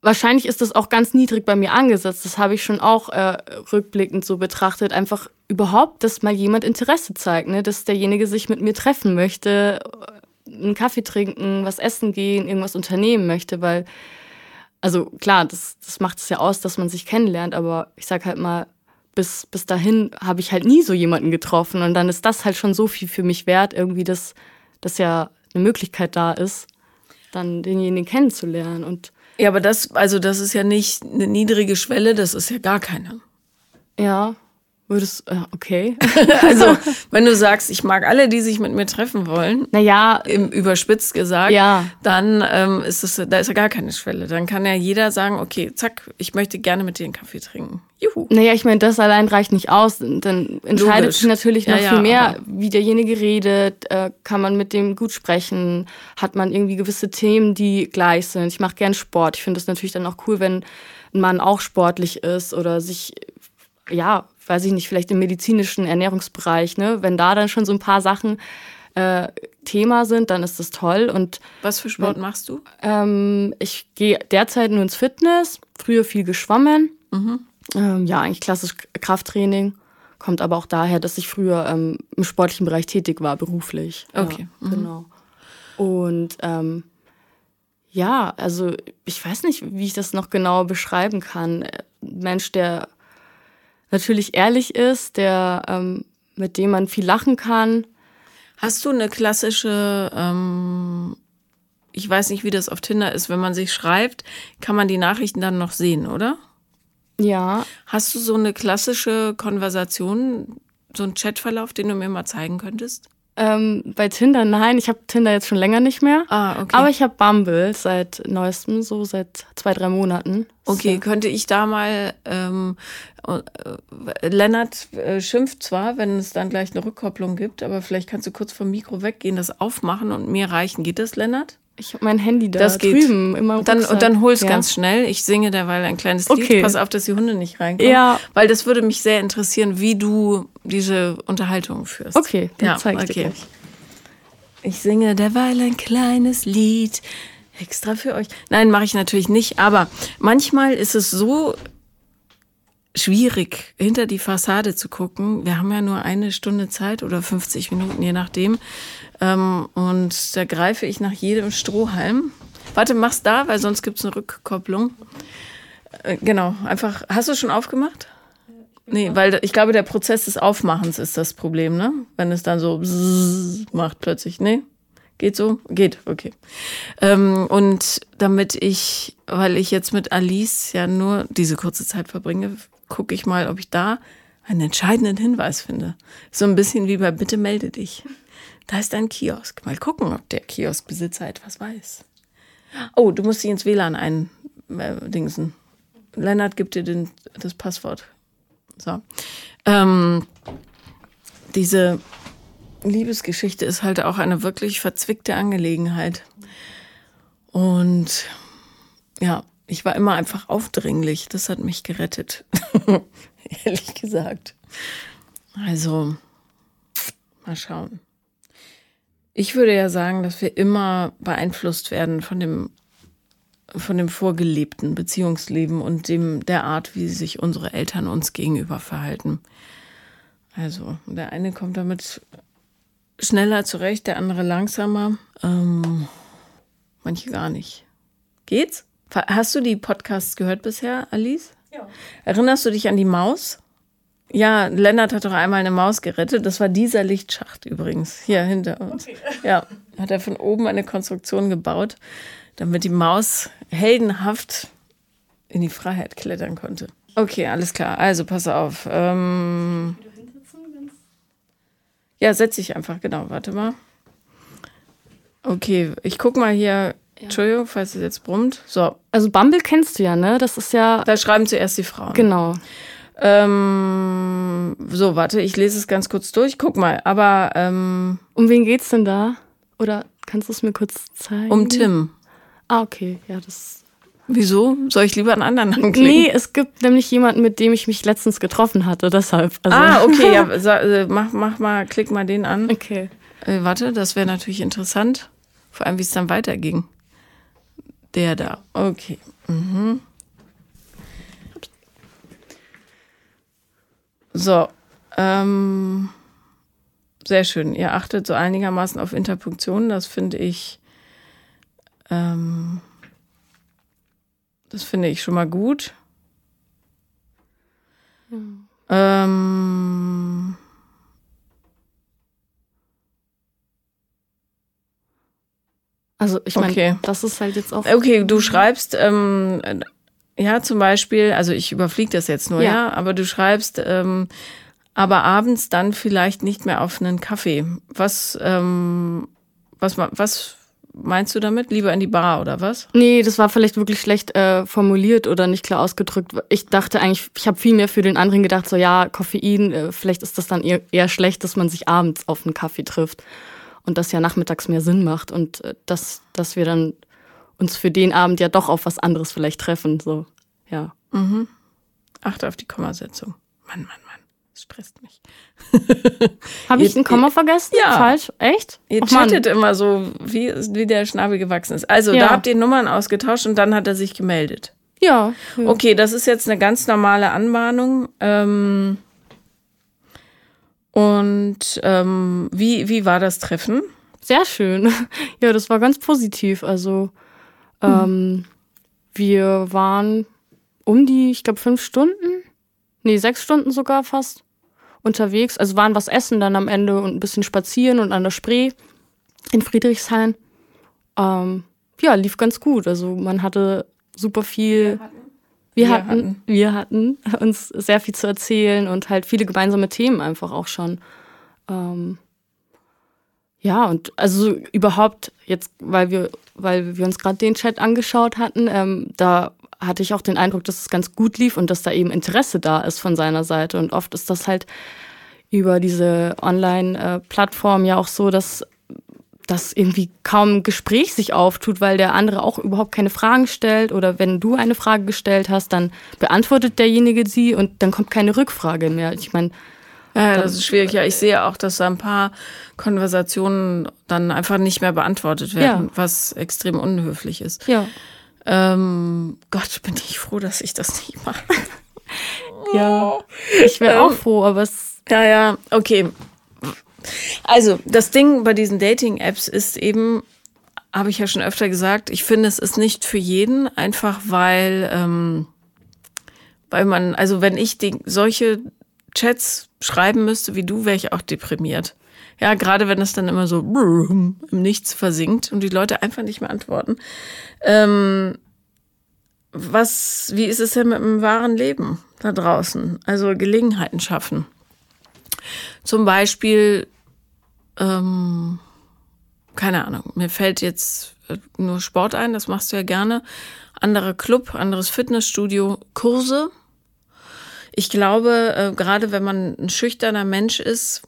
Wahrscheinlich ist das auch ganz niedrig bei mir angesetzt. Das habe ich schon auch äh, rückblickend so betrachtet. Einfach überhaupt, dass mal jemand Interesse zeigt, ne? dass derjenige sich mit mir treffen möchte, einen Kaffee trinken, was essen gehen, irgendwas unternehmen möchte, weil, also klar, das, das macht es ja aus, dass man sich kennenlernt, aber ich sag halt mal, bis, bis dahin habe ich halt nie so jemanden getroffen und dann ist das halt schon so viel für mich wert, irgendwie, dass, dass ja eine Möglichkeit da ist, dann denjenigen kennenzulernen und ja, aber das, also das ist ja nicht eine niedrige Schwelle, das ist ja gar keine. Ja, würdest, äh, okay. <laughs> also, wenn du sagst, ich mag alle, die sich mit mir treffen wollen, naja, im überspitzt gesagt, ja. dann ähm, ist es, da ist ja gar keine Schwelle. Dann kann ja jeder sagen, okay, zack, ich möchte gerne mit dir einen Kaffee trinken. Juhu. Naja, ich meine, das allein reicht nicht aus. Dann entscheidet Logisch. sich natürlich noch ja, viel mehr, wie derjenige redet. Äh, kann man mit dem gut sprechen? Hat man irgendwie gewisse Themen, die gleich sind? Ich mache gern Sport. Ich finde es natürlich dann auch cool, wenn ein Mann auch sportlich ist oder sich, ja, weiß ich nicht, vielleicht im medizinischen Ernährungsbereich, ne? Wenn da dann schon so ein paar Sachen äh, Thema sind, dann ist das toll. Und was für Sport machst du? Ähm, ich gehe derzeit nur ins Fitness, früher viel geschwommen. Mhm. Ähm, ja, eigentlich klassisch Krafttraining. Kommt aber auch daher, dass ich früher ähm, im sportlichen Bereich tätig war, beruflich. Okay. Ja, mhm. Genau. Und ähm, ja, also ich weiß nicht, wie ich das noch genau beschreiben kann. Ein Mensch, der natürlich ehrlich ist, der ähm, mit dem man viel lachen kann. Hast du eine klassische, ähm, ich weiß nicht, wie das auf Tinder ist, wenn man sich schreibt, kann man die Nachrichten dann noch sehen, oder? Ja. Hast du so eine klassische Konversation, so einen Chatverlauf, den du mir mal zeigen könntest? Ähm, bei Tinder nein, ich habe Tinder jetzt schon länger nicht mehr. Ah, okay. Aber ich habe Bumble seit neuestem, so seit zwei, drei Monaten. Okay, so. könnte ich da mal, ähm, äh, Lennart äh, schimpft zwar, wenn es dann gleich eine Rückkopplung gibt, aber vielleicht kannst du kurz vom Mikro weggehen, das aufmachen und mir reichen. Geht das, Lennart? Ich habe mein Handy da Das geht. drüben immer Dann, und dann hol's ja. ganz schnell. Ich singe derweil ein kleines Okay. Lied. Pass auf, dass die Hunde nicht reinkommen. Ja. Weil das würde mich sehr interessieren, wie du diese Unterhaltung führst. Okay, dann ja, zeig ich dir okay. gleich. Ich singe derweil ein kleines Lied. Extra für euch. Nein, mache ich natürlich nicht. Aber manchmal ist es so schwierig, hinter die Fassade zu gucken. Wir haben ja nur eine Stunde Zeit oder 50 Minuten, je nachdem. Ähm, und da greife ich nach jedem Strohhalm. Warte, mach's da, weil sonst gibt's eine Rückkopplung. Äh, genau, einfach. Hast du schon aufgemacht? Nee, weil ich glaube, der Prozess des Aufmachens ist das Problem, ne? Wenn es dann so macht plötzlich. Nee? Geht so? Geht, okay. Ähm, und damit ich, weil ich jetzt mit Alice ja nur diese kurze Zeit verbringe, gucke ich mal, ob ich da einen entscheidenden Hinweis finde. So ein bisschen wie bei Bitte melde dich. Da ist ein Kiosk. Mal gucken, ob der Kioskbesitzer etwas weiß. Oh, du musst dich ins WLAN eindingsen. Lennart gibt dir den, das Passwort. So. Ähm, diese Liebesgeschichte ist halt auch eine wirklich verzwickte Angelegenheit. Und ja, ich war immer einfach aufdringlich. Das hat mich gerettet. <laughs> Ehrlich gesagt. Also, mal schauen. Ich würde ja sagen, dass wir immer beeinflusst werden von dem, von dem vorgelebten Beziehungsleben und dem, der Art, wie sich unsere Eltern uns gegenüber verhalten. Also, der eine kommt damit schneller zurecht, der andere langsamer. Ähm, manche gar nicht. Geht's? Hast du die Podcasts gehört bisher, Alice? Ja. Erinnerst du dich an die Maus? Ja, Lennart hat doch einmal eine Maus gerettet. Das war dieser Lichtschacht übrigens, hier hinter uns. <laughs> Ja, hat er von oben eine Konstruktion gebaut, damit die Maus heldenhaft in die Freiheit klettern konnte. Okay, alles klar. Also pass auf. Ähm, ja, setz dich einfach, genau. Warte mal. Okay, ich guck mal hier. Entschuldigung, falls es jetzt brummt. So, Also Bumble kennst du ja, ne? Das ist ja da schreiben zuerst die Frauen. genau. Ähm, so, warte, ich lese es ganz kurz durch. Guck mal, aber ähm, Um wen geht's denn da? Oder kannst du es mir kurz zeigen? um Tim. Ah, okay. Ja, das. Wieso? Soll ich lieber einen anderen anklicken? Nee, es gibt nämlich jemanden, mit dem ich mich letztens getroffen hatte, deshalb. Also, Ah, okay, ja, <laughs> sa- äh, mach, mach mal, klick mal den an. Okay. Äh, warte, das wäre natürlich interessant. Vor allem, wie es dann weiterging. Der da. Okay. Mhm. So. Ähm, sehr schön. Ihr achtet so einigermaßen auf Interpunktionen. Das finde ich. Ähm, das finde ich schon mal gut. Ähm, Also ich meine, Okay. das ist halt jetzt auch. Okay, du schreibst, ähm, ja, zum Beispiel, also ich überfliege das jetzt nur, ja, Ja. aber du schreibst, ähm, aber abends dann vielleicht nicht mehr auf einen Kaffee. Was, ähm, was, was meinst du damit? Lieber in die Bar oder was? Nee, das war vielleicht wirklich schlecht äh, formuliert oder nicht klar ausgedrückt. Ich dachte eigentlich, ich habe viel mehr für den anderen gedacht, so ja, Koffein, äh, vielleicht ist das dann eher, eher schlecht, dass man sich abends auf einen Kaffee trifft und das ja nachmittags mehr Sinn macht und äh, dass, dass wir dann uns für den Abend ja doch auf was anderes vielleicht treffen. So, ja. Achte auf die Kommasetzung. Mann, Mann, Mann. Das stresst mich. <laughs> Habe ich ein Komma vergessen? Ja. Falsch? Echt? Ihr Och, Mann. chattet immer so, wie, wie der Schnabel gewachsen ist. Also, Ja. da habt ihr Nummern ausgetauscht und dann hat er sich gemeldet. Ja. ja. Okay, das ist jetzt eine ganz normale Anbahnung. Ähm, und ähm, wie, wie war das Treffen? Sehr schön. <laughs> Ja, das war ganz positiv. Also ähm, wir waren um die, ich glaube, fünf Stunden, nee, sechs Stunden sogar fast unterwegs. Also waren was essen dann am Ende und ein bisschen spazieren und an der Spree in Friedrichshain. Ähm, ja, lief ganz gut. Also man hatte super viel. Wir, Wir hatten, hatten. wir hatten uns sehr viel zu erzählen und halt viele gemeinsame Themen einfach auch schon. Ähm, ja, und also überhaupt jetzt, weil wir, weil wir uns gerade den Chat angeschaut hatten, ähm, da hatte ich auch den Eindruck, dass es ganz gut lief und dass da eben Interesse da ist von seiner Seite. Und oft ist das halt über diese Online-Plattform ja auch so, dass dass irgendwie kaum ein Gespräch sich auftut, weil der andere auch überhaupt keine Fragen stellt oder wenn du eine Frage gestellt hast, dann beantwortet derjenige sie und dann kommt keine Rückfrage mehr. Ich meine, ja, das ist schwierig. Ja, ich sehe auch, dass da ein paar Konversationen dann einfach nicht mehr beantwortet werden, ja. was extrem unhöflich ist. Ja. Ähm, Gott, bin ich froh, dass ich das nicht mache. ja, <laughs> ich wäre auch ähm, froh, aber es. Ja, ja, okay. Also, das Ding bei diesen Dating-Apps ist eben, habe ich ja schon öfter gesagt, ich finde, es ist nicht für jeden, einfach weil, ähm, weil man, also wenn ich die, solche Chats schreiben müsste wie du, wäre ich auch deprimiert. Ja, gerade wenn es dann immer so im Nichts versinkt und die Leute einfach nicht mehr antworten. Ähm, was, wie ist es denn mit dem wahren Leben da draußen? Also Gelegenheiten schaffen. Zum Beispiel, ähm, keine Ahnung, mir fällt jetzt äh, nur Sport ein, das machst du ja gerne. Anderer Club, anderes Fitnessstudio, Kurse. Ich glaube, äh, gerade wenn man ein schüchterner Mensch ist,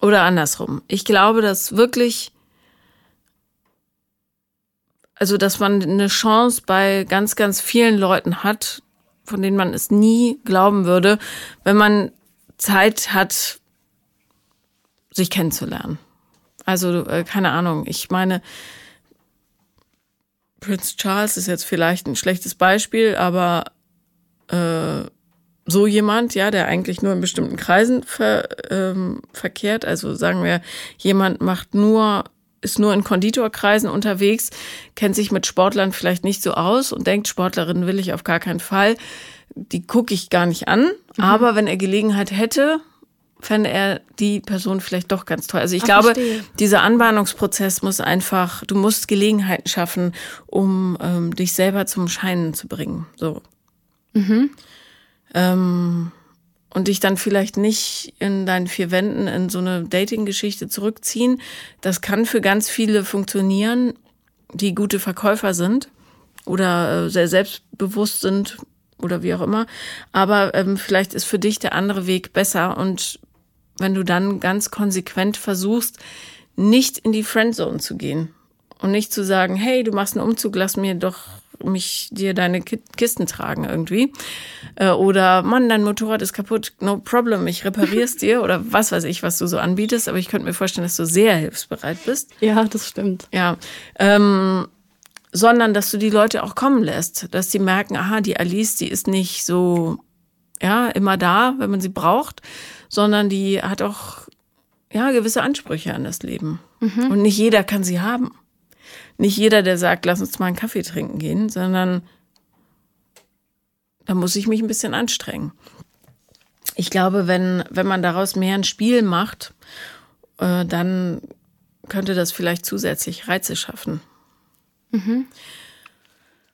oder andersrum, ich glaube, dass wirklich also, dass man eine Chance bei ganz, ganz vielen Leuten hat, von denen man es nie glauben würde, wenn man Zeit hat, sich kennenzulernen. Also, äh, keine Ahnung, ich meine, Prince Charles ist jetzt vielleicht ein schlechtes Beispiel, aber äh, so jemand, ja, der eigentlich nur in bestimmten Kreisen ver, ähm, verkehrt, also sagen wir, jemand macht nur ist nur in Konditorkreisen unterwegs, kennt sich mit Sportlern vielleicht nicht so aus und denkt, Sportlerinnen will ich auf gar keinen Fall. Die gucke ich gar nicht an. Mhm. Aber wenn er Gelegenheit hätte, fände er die Person vielleicht doch ganz toll. Also ich Ach, glaube, verstehe. dieser Anbahnungsprozess muss einfach, du musst Gelegenheiten schaffen, um ähm, dich selber zum Scheinen zu bringen. So. Mhm. Ähm, und dich dann vielleicht nicht in deinen vier Wänden in so eine Dating-Geschichte zurückziehen. Das kann für ganz viele funktionieren, die gute Verkäufer sind oder äh, sehr selbstbewusst sind oder wie auch immer. Aber ähm, vielleicht ist für dich der andere Weg besser. Und wenn du dann ganz konsequent versuchst, nicht in die Friendzone zu gehen und nicht zu sagen, hey, du machst einen Umzug, lass mir doch mich dir deine Kisten tragen irgendwie. Äh, oder Mann, dein Motorrad ist kaputt, no problem, ich repariere es <laughs> dir oder was weiß ich, was du so anbietest. Aber ich könnte mir vorstellen, dass du sehr hilfsbereit bist. Ja, das stimmt. Ja. Ähm, sondern dass du die Leute auch kommen lässt, dass die merken, aha, die Alice, die ist nicht so ja immer da, wenn man sie braucht, sondern die hat auch ja gewisse Ansprüche an das Leben mhm. und nicht jeder kann sie haben nicht jeder, der sagt, lass uns mal einen Kaffee trinken gehen, sondern da muss ich mich ein bisschen anstrengen. Ich glaube, wenn, wenn man daraus mehr ein Spiel macht, äh, dann könnte das vielleicht zusätzlich Reize schaffen. Mhm.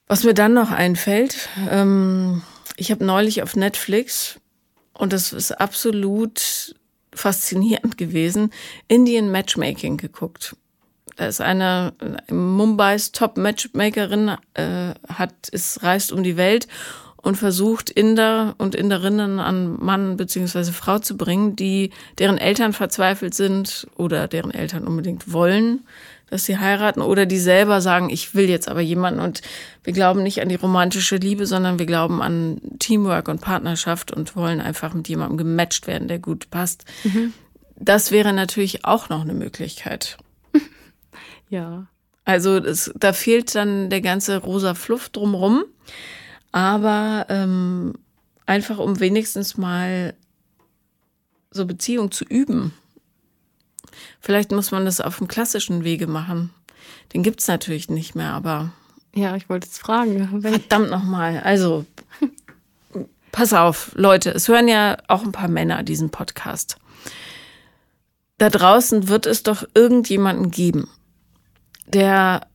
Was mir dann noch einfällt, ähm, ich habe neulich auf Netflix, und das ist absolut faszinierend gewesen, Indian Matchmaking geguckt. Da ist eine Mumbais Top-Matchmakerin, äh, hat, ist, reist um die Welt und versucht Inder und Inderinnen an Mann beziehungsweise Frau zu bringen, die deren Eltern verzweifelt sind oder deren Eltern unbedingt wollen, dass sie heiraten oder die selber sagen, ich will jetzt aber jemanden und wir glauben nicht an die romantische Liebe, sondern wir glauben an Teamwork und Partnerschaft und wollen einfach mit jemandem gematcht werden, der gut passt. Mhm. Das wäre natürlich auch noch eine Möglichkeit. <laughs> Ja. Also es, da fehlt dann der ganze rosa Fluff drumrum. Aber ähm, einfach um wenigstens mal so Beziehung zu üben. Vielleicht muss man das auf dem klassischen Wege machen. Den gibt's natürlich nicht mehr, aber. Ja, ich wollte jetzt fragen. Verdammt nochmal. Also, <laughs> pass auf, Leute, es hören ja auch ein paar Männer diesen Podcast. Da draußen wird es doch irgendjemanden geben der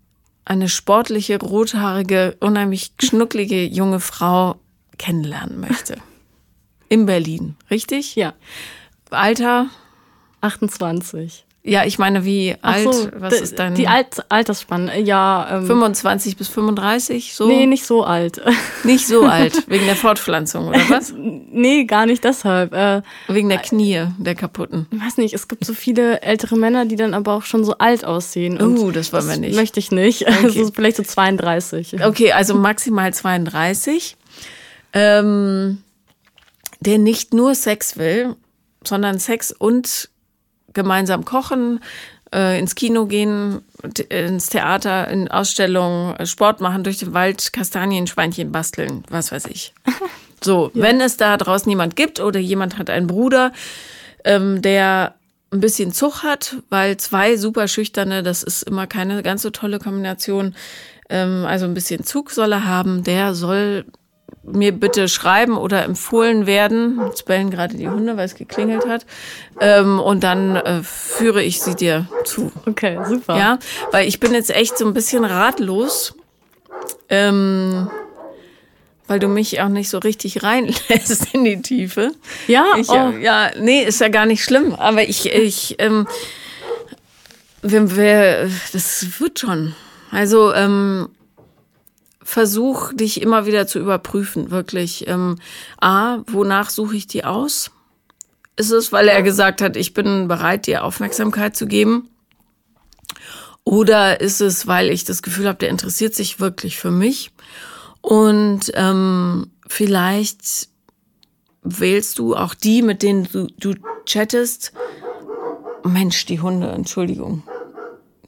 eine sportliche, rothaarige, unheimlich schnucklige junge Frau kennenlernen möchte. <laughs> In Berlin, richtig? Ja. Alter? 28. Ja, ich meine, wie alt? So, was ist dein. Die Alt Altersspanne, ja. Ähm, 25 bis 35, so? Nee, nicht so alt. <laughs> Nicht so alt, wegen der Fortpflanzung, oder was? <laughs> nee, gar nicht deshalb. Äh, wegen der Knie, der kaputten. Ich weiß nicht, es gibt so viele ältere Männer, die dann aber auch schon so alt aussehen. Oh, uh, das wollen wir nicht. Möchte ich nicht. <laughs> Okay. Also vielleicht so 32. Okay, also maximal 32. Ähm, der nicht nur Sex will, sondern Sex und gemeinsam kochen, äh, ins Kino gehen, ins Theater, in Ausstellungen, äh, Sport machen, durch den Wald Kastanien, Schweinchen basteln, was weiß ich. <laughs> So, ja. wenn es da draußen jemand gibt oder jemand hat einen Bruder, ähm, der ein bisschen Zug hat, weil zwei super schüchterne, das ist immer keine ganz so tolle Kombination, ähm, also ein bisschen Zug soll er haben, der soll mir bitte schreiben oder empfohlen werden. Jetzt bellen gerade die Hunde, weil es geklingelt hat. Ähm, und dann äh, führe ich sie dir zu. Okay, super. Ja, weil ich bin jetzt echt so ein bisschen ratlos. Ähm, weil du mich auch nicht so richtig reinlässt in die Tiefe. Ja, ich, oh. ja, nee, ist ja gar nicht schlimm. Aber ich, ich, ähm, wer, wer, das wird schon. Also ähm, versuch dich immer wieder zu überprüfen, wirklich. Ähm, A, wonach suche ich die aus? Ist es, weil er gesagt hat, ich bin bereit, dir Aufmerksamkeit zu geben? Oder ist es, weil ich das Gefühl habe, der interessiert sich wirklich für mich? Und ähm, vielleicht wählst du auch die, mit denen du, du chattest. Mensch, die Hunde, Entschuldigung.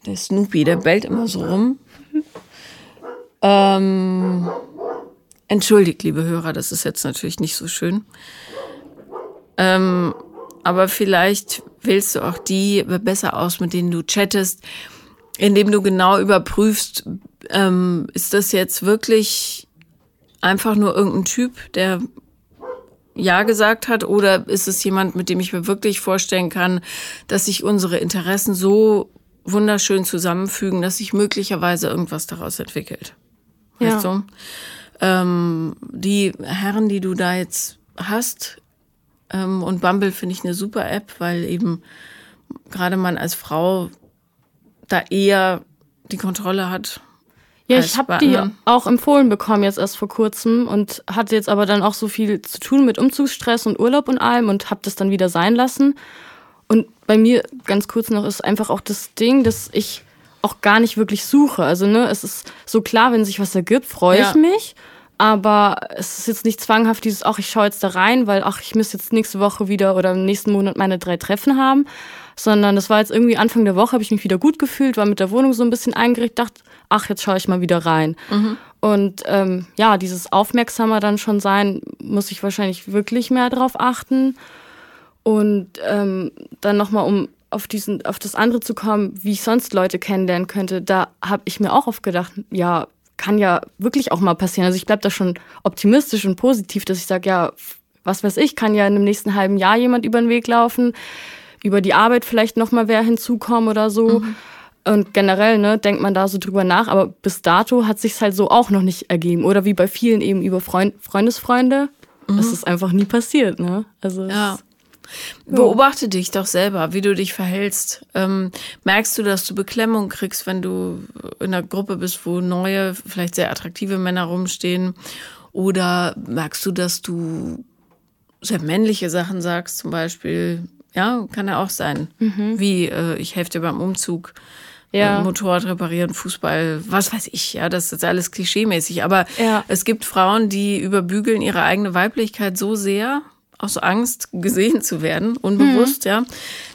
Der Snoopy, der bellt immer so rum. Ähm, entschuldigt, liebe Hörer, das ist jetzt natürlich nicht so schön. Ähm, aber vielleicht wählst du auch die besser aus, mit denen du chattest, indem du genau überprüfst, ähm, ist das jetzt wirklich einfach nur irgendein Typ, der ja gesagt hat, oder ist es jemand, mit dem ich mir wirklich vorstellen kann, dass sich unsere Interessen so wunderschön zusammenfügen, dass sich möglicherweise irgendwas daraus entwickelt. Ja. Weißt du? Ähm, die Herren, die du da jetzt hast, ähm, und Bumble finde ich eine super App, weil eben gerade man als Frau da eher die Kontrolle hat. Ja, ich habe die auch empfohlen bekommen jetzt erst vor kurzem und hatte jetzt aber dann auch so viel zu tun mit Umzugsstress und Urlaub und allem und habe das dann wieder sein lassen. Und bei mir ganz kurz noch ist einfach auch das Ding, dass ich auch gar nicht wirklich suche. Also, ne, es ist so klar, wenn sich was ergibt, freue ja. ich mich. Aber es ist jetzt nicht zwanghaft dieses, ach, ich schaue jetzt da rein, weil, ach, ich müsste jetzt nächste Woche wieder oder im nächsten Monat meine drei Treffen haben. Sondern das war jetzt irgendwie Anfang der Woche, habe ich mich wieder gut gefühlt, war mit der Wohnung so ein bisschen eingerichtet, dachte, ach, jetzt schaue ich mal wieder rein. Mhm. Und ähm, ja, dieses Aufmerksamer dann schon sein, muss ich wahrscheinlich wirklich mehr drauf achten. Und ähm, dann nochmal, um auf, diesen, auf das andere zu kommen, wie ich sonst Leute kennenlernen könnte, da habe ich mir auch oft gedacht, ja, kann ja wirklich auch mal passieren. Also ich bleibe da schon optimistisch und positiv, dass ich sage, ja, was weiß ich, kann ja in dem nächsten halben Jahr jemand über den Weg laufen, über die Arbeit vielleicht noch mal wer hinzukommen oder so. Mhm. Und generell, ne, denkt man da so drüber nach, aber bis dato hat sich's halt so auch noch nicht ergeben. Oder wie bei vielen eben über Freund, Freundesfreunde. Mhm. Das ist einfach nie passiert, ne? Also ja. Beobachte dich doch selber, wie du dich verhältst. Ähm, merkst du, dass du Beklemmung kriegst, wenn du in einer Gruppe bist, wo neue, vielleicht sehr attraktive Männer rumstehen? Oder merkst du, dass du sehr männliche Sachen sagst, zum Beispiel? Ja, kann ja auch sein. Mhm. Wie, äh, ich helfe dir beim Umzug. Ja. Äh, Motorrad reparieren, Fußball, was weiß ich, ja, das ist alles klischeemäßig. Aber ja. es gibt Frauen, die überbügeln ihre eigene Weiblichkeit so sehr, aus Angst <laughs> gesehen zu werden, unbewusst, mhm. ja,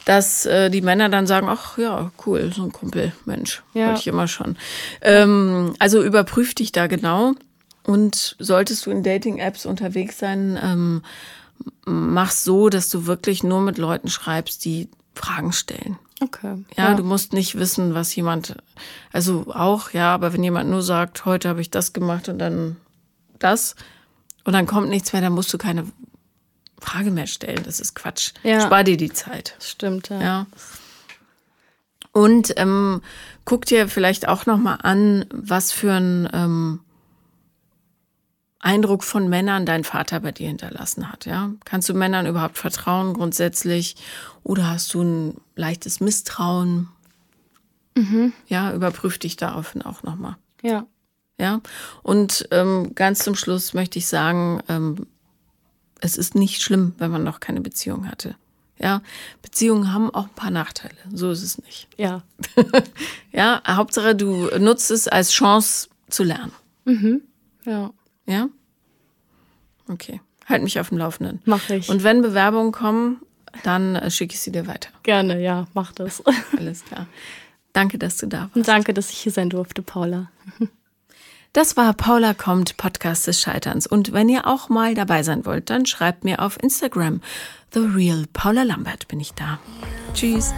dass äh, die Männer dann sagen, ach ja, cool, so ein Kumpel, Mensch, ja. wollte ich immer schon. Ähm, also überprüf dich da genau und solltest du in Dating-Apps unterwegs sein, ähm, mach so, dass du wirklich nur mit Leuten schreibst, die Fragen stellen. Okay. Ja, ja, du musst nicht wissen, was jemand, also auch, ja, aber wenn jemand nur sagt, heute habe ich das gemacht und dann das und dann kommt nichts mehr, dann musst du keine Frage mehr stellen. Das ist Quatsch. Ja. Spar dir die Zeit. Stimmt, ja. ja. Und ähm, guck dir vielleicht auch noch mal an, was für ein ähm, Eindruck von Männern dein Vater bei dir hinterlassen hat. Ja? Kannst du Männern überhaupt vertrauen grundsätzlich? Oder hast du ein leichtes Misstrauen? Mhm. Ja, überprüf dich daraufhin auch nochmal. Ja. Ja. Und ähm, ganz zum Schluss möchte ich sagen, ähm, es ist nicht schlimm, wenn man noch keine Beziehung hatte. Ja, Beziehungen haben auch ein paar Nachteile. So ist es nicht. Ja. <laughs> ja, Hauptsache du nutzt es als Chance zu lernen. Mhm. Ja. Ja? Okay. Halt mich auf dem Laufenden. Mach ich. Und wenn Bewerbungen kommen, dann äh, schicke ich sie dir weiter. Gerne, ja, mach das. <laughs> Alles klar. Danke, dass du da warst. Und danke, dass ich hier sein durfte, Paula. <laughs> Das war Paula kommt, Podcast des Scheiterns. Und wenn ihr auch mal dabei sein wollt, dann schreibt mir auf Instagram. The Real Paula Lambert bin ich da. Tschüss.